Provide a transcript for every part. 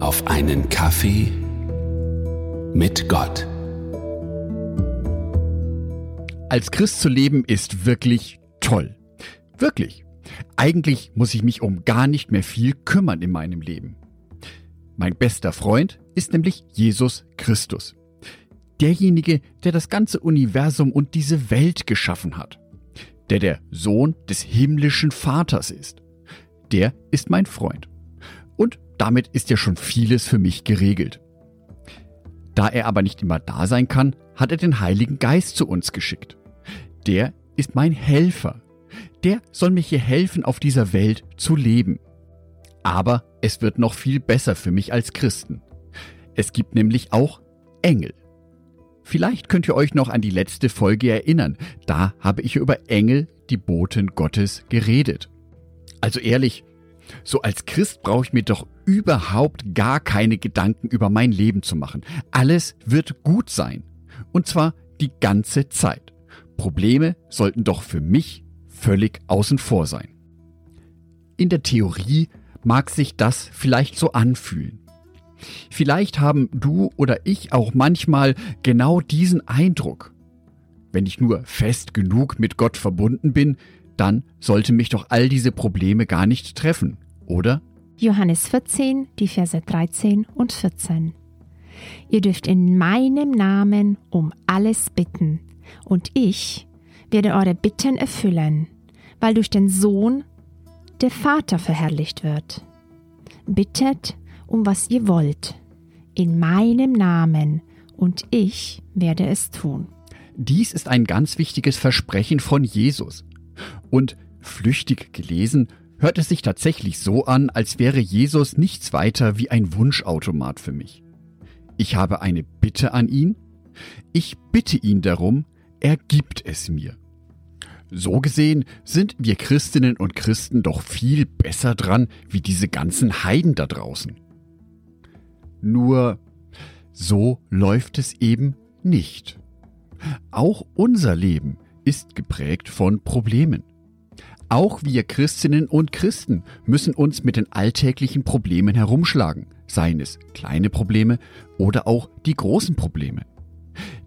auf einen Kaffee mit Gott. Als Christ zu leben ist wirklich toll. Wirklich. Eigentlich muss ich mich um gar nicht mehr viel kümmern in meinem Leben. Mein bester Freund ist nämlich Jesus Christus. Derjenige, der das ganze Universum und diese Welt geschaffen hat. Der der Sohn des himmlischen Vaters ist. Der ist mein Freund. Und damit ist ja schon vieles für mich geregelt. Da er aber nicht immer da sein kann, hat er den Heiligen Geist zu uns geschickt der ist mein Helfer. Der soll mir hier helfen, auf dieser Welt zu leben. Aber es wird noch viel besser für mich als Christen. Es gibt nämlich auch Engel. Vielleicht könnt ihr euch noch an die letzte Folge erinnern. Da habe ich über Engel, die Boten Gottes, geredet. Also ehrlich, so als Christ brauche ich mir doch überhaupt gar keine Gedanken über mein Leben zu machen. Alles wird gut sein. Und zwar die ganze Zeit. Probleme sollten doch für mich völlig außen vor sein. In der Theorie mag sich das vielleicht so anfühlen. Vielleicht haben du oder ich auch manchmal genau diesen Eindruck. Wenn ich nur fest genug mit Gott verbunden bin, dann sollte mich doch all diese Probleme gar nicht treffen, oder? Johannes 14, die Verse 13 und 14. Ihr dürft in meinem Namen um alles bitten, und ich werde eure Bitten erfüllen, weil durch den Sohn der Vater verherrlicht wird. Bittet um was ihr wollt, in meinem Namen, und ich werde es tun. Dies ist ein ganz wichtiges Versprechen von Jesus. Und flüchtig gelesen hört es sich tatsächlich so an, als wäre Jesus nichts weiter wie ein Wunschautomat für mich. Ich habe eine Bitte an ihn, ich bitte ihn darum, er gibt es mir. So gesehen sind wir Christinnen und Christen doch viel besser dran wie diese ganzen Heiden da draußen. Nur so läuft es eben nicht. Auch unser Leben ist geprägt von Problemen. Auch wir Christinnen und Christen müssen uns mit den alltäglichen Problemen herumschlagen, seien es kleine Probleme oder auch die großen Probleme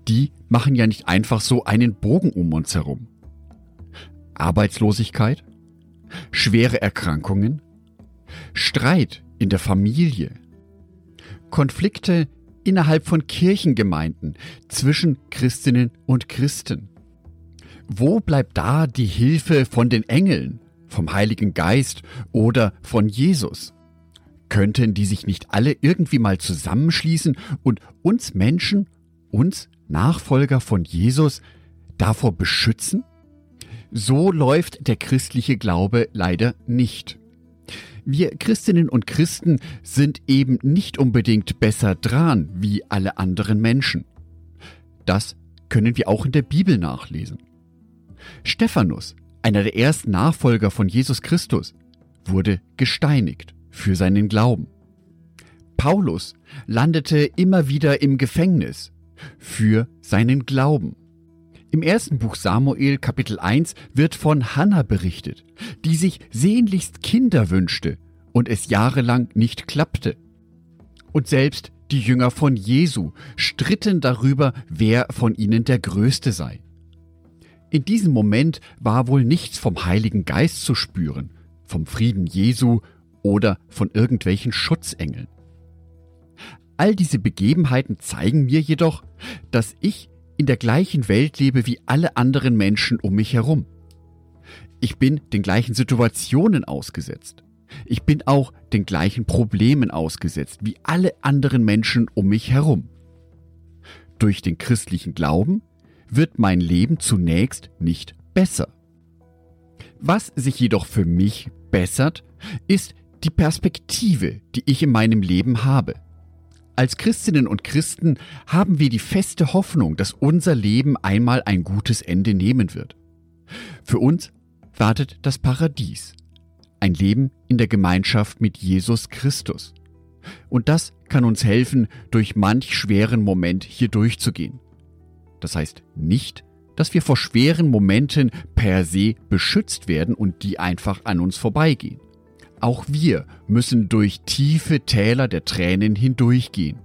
die machen ja nicht einfach so einen Bogen um uns herum. Arbeitslosigkeit, schwere Erkrankungen, Streit in der Familie, Konflikte innerhalb von Kirchengemeinden zwischen Christinnen und Christen. Wo bleibt da die Hilfe von den Engeln, vom Heiligen Geist oder von Jesus? Könnten die sich nicht alle irgendwie mal zusammenschließen und uns Menschen, uns Nachfolger von Jesus davor beschützen? So läuft der christliche Glaube leider nicht. Wir Christinnen und Christen sind eben nicht unbedingt besser dran wie alle anderen Menschen. Das können wir auch in der Bibel nachlesen. Stephanus, einer der ersten Nachfolger von Jesus Christus, wurde gesteinigt für seinen Glauben. Paulus landete immer wieder im Gefängnis für seinen Glauben. Im ersten Buch Samuel Kapitel 1 wird von Hannah berichtet, die sich sehnlichst Kinder wünschte und es jahrelang nicht klappte. Und selbst die Jünger von Jesu stritten darüber, wer von ihnen der Größte sei. In diesem Moment war wohl nichts vom Heiligen Geist zu spüren, vom Frieden Jesu oder von irgendwelchen Schutzengeln. All diese Begebenheiten zeigen mir jedoch, dass ich in der gleichen Welt lebe wie alle anderen Menschen um mich herum. Ich bin den gleichen Situationen ausgesetzt. Ich bin auch den gleichen Problemen ausgesetzt wie alle anderen Menschen um mich herum. Durch den christlichen Glauben wird mein Leben zunächst nicht besser. Was sich jedoch für mich bessert, ist die Perspektive, die ich in meinem Leben habe. Als Christinnen und Christen haben wir die feste Hoffnung, dass unser Leben einmal ein gutes Ende nehmen wird. Für uns wartet das Paradies, ein Leben in der Gemeinschaft mit Jesus Christus. Und das kann uns helfen, durch manch schweren Moment hier durchzugehen. Das heißt nicht, dass wir vor schweren Momenten per se beschützt werden und die einfach an uns vorbeigehen. Auch wir müssen durch tiefe Täler der Tränen hindurchgehen,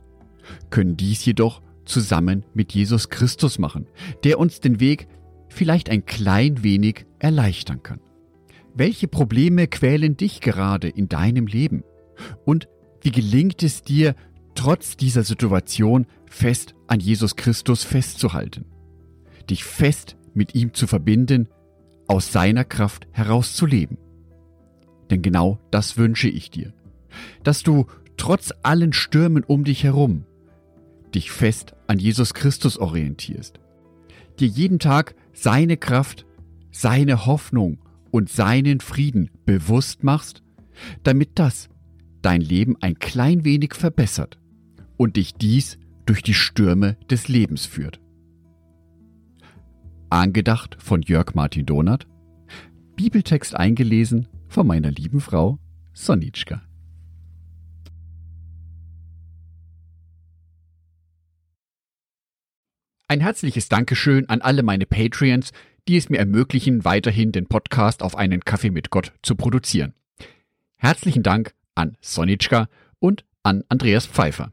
können dies jedoch zusammen mit Jesus Christus machen, der uns den Weg vielleicht ein klein wenig erleichtern kann. Welche Probleme quälen dich gerade in deinem Leben? Und wie gelingt es dir, trotz dieser Situation fest an Jesus Christus festzuhalten? Dich fest mit ihm zu verbinden, aus seiner Kraft herauszuleben. Denn genau das wünsche ich dir. Dass du trotz allen Stürmen um dich herum dich fest an Jesus Christus orientierst. Dir jeden Tag seine Kraft, seine Hoffnung und seinen Frieden bewusst machst, damit das dein Leben ein klein wenig verbessert und dich dies durch die Stürme des Lebens führt. Angedacht von Jörg Martin Donath, Bibeltext eingelesen von meiner lieben Frau Sonitschka. Ein herzliches Dankeschön an alle meine Patreons, die es mir ermöglichen, weiterhin den Podcast auf einen Kaffee mit Gott zu produzieren. Herzlichen Dank an Sonitschka und an Andreas Pfeiffer.